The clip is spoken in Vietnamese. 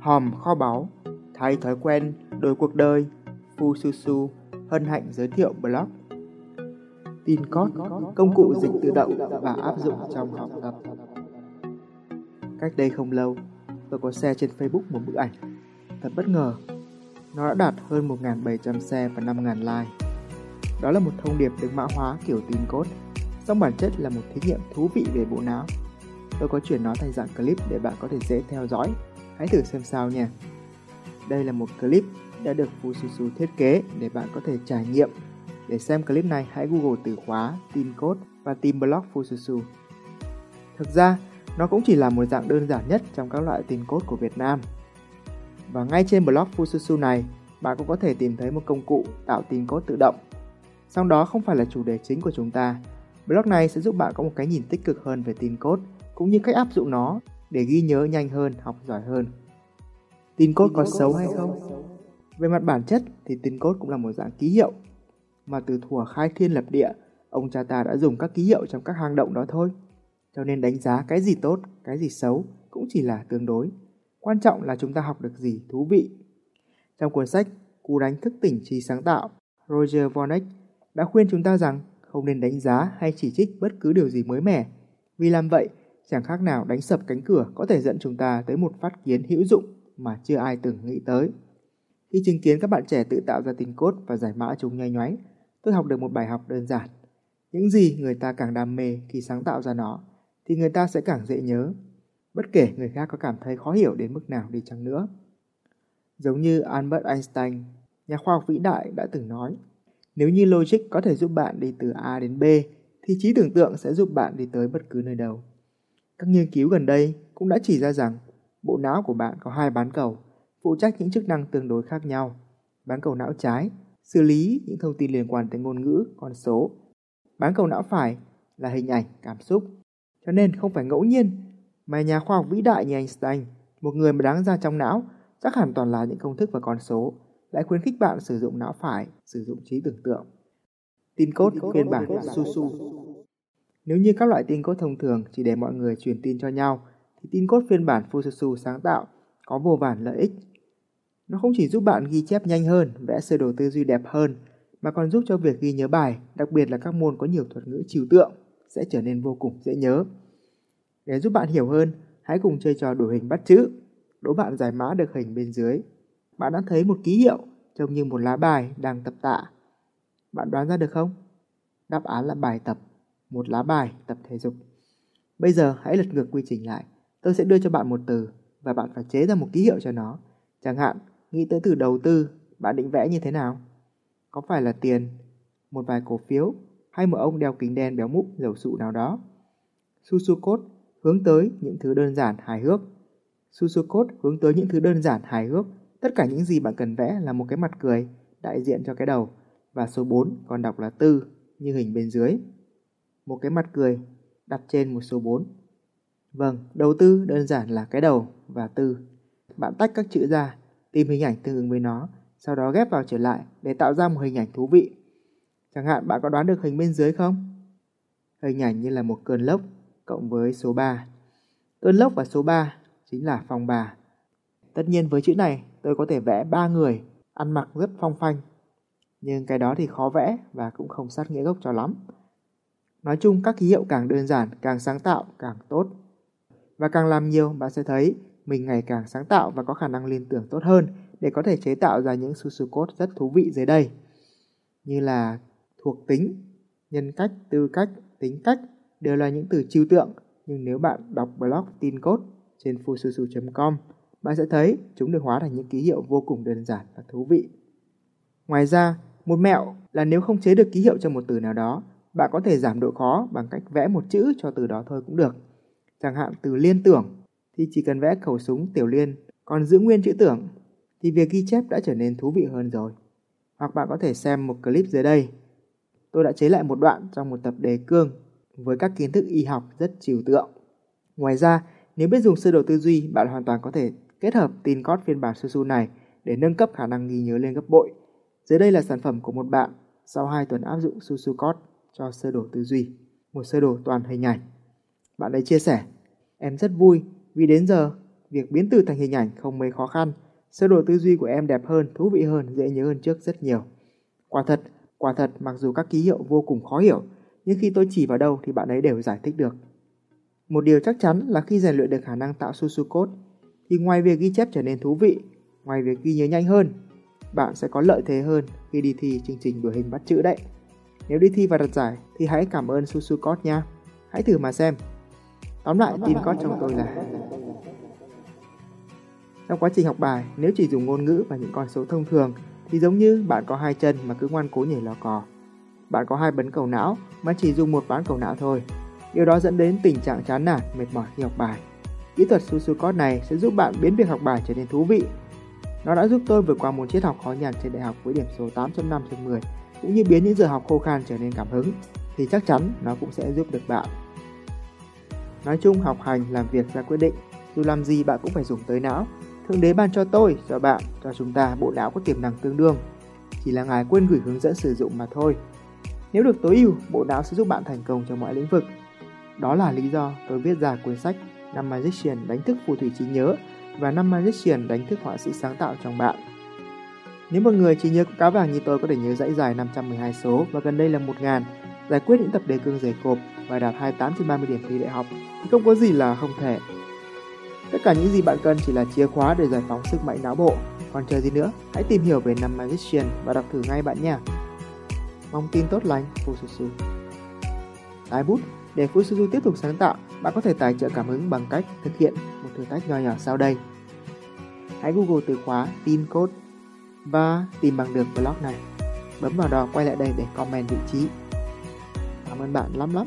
hòm kho báu, thay thói quen, đổi cuộc đời, Phu Su Su hân hạnh giới thiệu blog. Tin code, công cụ dịch tự động và áp dụng trong học tập. Cách đây không lâu, tôi có share trên Facebook một bức ảnh. Thật bất ngờ, nó đã đạt hơn 1.700 share và 5.000 like. Đó là một thông điệp được mã hóa kiểu tin cốt song bản chất là một thí nghiệm thú vị về bộ não. Tôi có chuyển nó thành dạng clip để bạn có thể dễ theo dõi. Hãy thử xem sao nha. Đây là một clip đã được Fususu thiết kế để bạn có thể trải nghiệm. Để xem clip này, hãy Google từ khóa tin code và tìm blog Fususu. Thực ra, nó cũng chỉ là một dạng đơn giản nhất trong các loại tin code của Việt Nam. Và ngay trên blog Fususu này, bạn cũng có thể tìm thấy một công cụ tạo tin code tự động. Song đó không phải là chủ đề chính của chúng ta. Blog này sẽ giúp bạn có một cái nhìn tích cực hơn về tin code, cũng như cách áp dụng nó để ghi nhớ nhanh hơn, học giỏi hơn. Tin code có xấu hay không? Về mặt bản chất thì tin code cũng là một dạng ký hiệu, mà từ thuở khai thiên lập địa, ông cha ta đã dùng các ký hiệu trong các hang động đó thôi. Cho nên đánh giá cái gì tốt, cái gì xấu cũng chỉ là tương đối. Quan trọng là chúng ta học được gì thú vị. Trong cuốn sách Cú đánh thức tỉnh trí sáng tạo, Roger Vonnegut đã khuyên chúng ta rằng không nên đánh giá hay chỉ trích bất cứ điều gì mới mẻ. Vì làm vậy, chẳng khác nào đánh sập cánh cửa có thể dẫn chúng ta tới một phát kiến hữu dụng mà chưa ai từng nghĩ tới. Khi chứng kiến các bạn trẻ tự tạo ra tin cốt và giải mã chúng nhoay nhoáy, tôi học được một bài học đơn giản. Những gì người ta càng đam mê khi sáng tạo ra nó, thì người ta sẽ càng dễ nhớ. Bất kể người khác có cảm thấy khó hiểu đến mức nào đi chăng nữa. Giống như Albert Einstein, nhà khoa học vĩ đại đã từng nói, nếu như logic có thể giúp bạn đi từ A đến B, thì trí tưởng tượng sẽ giúp bạn đi tới bất cứ nơi đâu. Các nghiên cứu gần đây cũng đã chỉ ra rằng bộ não của bạn có hai bán cầu, phụ trách những chức năng tương đối khác nhau. Bán cầu não trái xử lý những thông tin liên quan tới ngôn ngữ, con số. Bán cầu não phải là hình ảnh, cảm xúc. Cho nên không phải ngẫu nhiên mà nhà khoa học vĩ đại như Einstein, một người mà đáng ra trong não, chắc hẳn toàn là những công thức và con số, lại khuyến khích bạn sử dụng não phải, sử dụng trí tưởng tượng. Tin code phiên bản Susu nếu như các loại tin code thông thường chỉ để mọi người truyền tin cho nhau, thì tin code phiên bản Fususu sáng tạo có vô vàn lợi ích nó không chỉ giúp bạn ghi chép nhanh hơn, vẽ sơ đồ tư duy đẹp hơn, mà còn giúp cho việc ghi nhớ bài, đặc biệt là các môn có nhiều thuật ngữ trừu tượng, sẽ trở nên vô cùng dễ nhớ. Để giúp bạn hiểu hơn, hãy cùng chơi trò đổi hình bắt chữ. Đố bạn giải mã được hình bên dưới. Bạn đã thấy một ký hiệu trông như một lá bài đang tập tạ. Bạn đoán ra được không? Đáp án là bài tập, một lá bài tập thể dục. Bây giờ hãy lật ngược quy trình lại. Tôi sẽ đưa cho bạn một từ và bạn phải chế ra một ký hiệu cho nó. Chẳng hạn, Nghĩ tới từ đầu tư, bạn định vẽ như thế nào? Có phải là tiền, một vài cổ phiếu hay một ông đeo kính đen béo múc dầu sụ nào đó? Susukot hướng tới những thứ đơn giản hài hước. Susukot hướng tới những thứ đơn giản hài hước. Tất cả những gì bạn cần vẽ là một cái mặt cười đại diện cho cái đầu và số 4 còn đọc là tư như hình bên dưới. Một cái mặt cười đặt trên một số 4. Vâng, đầu tư đơn giản là cái đầu và tư. Bạn tách các chữ ra tìm hình ảnh tương ứng với nó, sau đó ghép vào trở lại để tạo ra một hình ảnh thú vị. Chẳng hạn bạn có đoán được hình bên dưới không? Hình ảnh như là một cơn lốc cộng với số 3. Cơn lốc và số 3 chính là phòng bà. Tất nhiên với chữ này tôi có thể vẽ ba người ăn mặc rất phong phanh. Nhưng cái đó thì khó vẽ và cũng không sát nghĩa gốc cho lắm. Nói chung các ký hiệu càng đơn giản, càng sáng tạo, càng tốt. Và càng làm nhiều bạn sẽ thấy mình ngày càng sáng tạo và có khả năng liên tưởng tốt hơn để có thể chế tạo ra những susu code rất thú vị dưới đây. Như là thuộc tính, nhân cách, tư cách, tính cách đều là những từ trừu tượng, nhưng nếu bạn đọc blog tin code trên fususu.com, bạn sẽ thấy chúng được hóa thành những ký hiệu vô cùng đơn giản và thú vị. Ngoài ra, một mẹo là nếu không chế được ký hiệu cho một từ nào đó, bạn có thể giảm độ khó bằng cách vẽ một chữ cho từ đó thôi cũng được. Chẳng hạn từ liên tưởng thì chỉ cần vẽ khẩu súng tiểu liên, còn giữ nguyên chữ tưởng thì việc ghi chép đã trở nên thú vị hơn rồi. Hoặc bạn có thể xem một clip dưới đây. Tôi đã chế lại một đoạn trong một tập đề cương với các kiến thức y học rất trừu tượng. Ngoài ra, nếu biết dùng sơ đồ tư duy, bạn hoàn toàn có thể kết hợp tin cót phiên bản Susu này để nâng cấp khả năng ghi nhớ lên gấp bội. Dưới đây là sản phẩm của một bạn sau 2 tuần áp dụng Susu Code cho sơ đồ tư duy, một sơ đồ toàn hình ảnh. Bạn ấy chia sẻ, em rất vui vì đến giờ Việc biến từ thành hình ảnh không mấy khó khăn. Sơ đồ tư duy của em đẹp hơn, thú vị hơn, dễ nhớ hơn trước rất nhiều. Quả thật, quả thật mặc dù các ký hiệu vô cùng khó hiểu, nhưng khi tôi chỉ vào đâu thì bạn ấy đều giải thích được. Một điều chắc chắn là khi rèn luyện được khả năng tạo su su code, thì ngoài việc ghi chép trở nên thú vị, ngoài việc ghi nhớ nhanh hơn, bạn sẽ có lợi thế hơn khi đi thi chương trình biểu hình bắt chữ đấy. Nếu đi thi và đạt giải thì hãy cảm ơn su code nha. Hãy thử mà xem. Tóm lại, tin code trong tôi là trong quá trình học bài, nếu chỉ dùng ngôn ngữ và những con số thông thường thì giống như bạn có hai chân mà cứ ngoan cố nhảy lò cò. Bạn có hai bấn cầu não mà chỉ dùng một bán cầu não thôi. Điều đó dẫn đến tình trạng chán nản, mệt mỏi khi học bài. Kỹ thuật Susu này sẽ giúp bạn biến việc học bài trở nên thú vị. Nó đã giúp tôi vượt qua môn triết học khó nhằn trên đại học với điểm số 8.5 trên 10, cũng như biến những giờ học khô khan trở nên cảm hứng, thì chắc chắn nó cũng sẽ giúp được bạn. Nói chung học hành làm việc ra quyết định, dù làm gì bạn cũng phải dùng tới não. Thượng đế ban cho tôi, cho bạn, cho chúng ta bộ não có tiềm năng tương đương. Chỉ là ngài quên gửi hướng dẫn sử dụng mà thôi. Nếu được tối ưu, bộ não sẽ giúp bạn thành công trong mọi lĩnh vực. Đó là lý do tôi viết ra cuốn sách Năm Magician đánh thức phù thủy trí nhớ và Năm Magician đánh thức họa sĩ sáng tạo trong bạn. Nếu một người chỉ nhớ cá vàng như tôi có thể nhớ dãy dài 512 số và gần đây là 1000, giải quyết những tập đề cương dày cộp và đạt 28 trên 30 điểm thi đại học thì không có gì là không thể. Tất cả những gì bạn cần chỉ là chìa khóa để giải phóng sức mạnh não bộ. Còn chờ gì nữa, hãy tìm hiểu về năm Magician và đọc thử ngay bạn nha. Mong tin tốt lành, Fususu. Tái bút, để Fususu tiếp tục sáng tạo, bạn có thể tài trợ cảm hứng bằng cách thực hiện một thử thách nhỏ nhỏ sau đây. Hãy Google từ khóa tin code và tìm bằng được blog này. Bấm vào đó quay lại đây để comment vị trí. Cảm ơn bạn lắm lắm.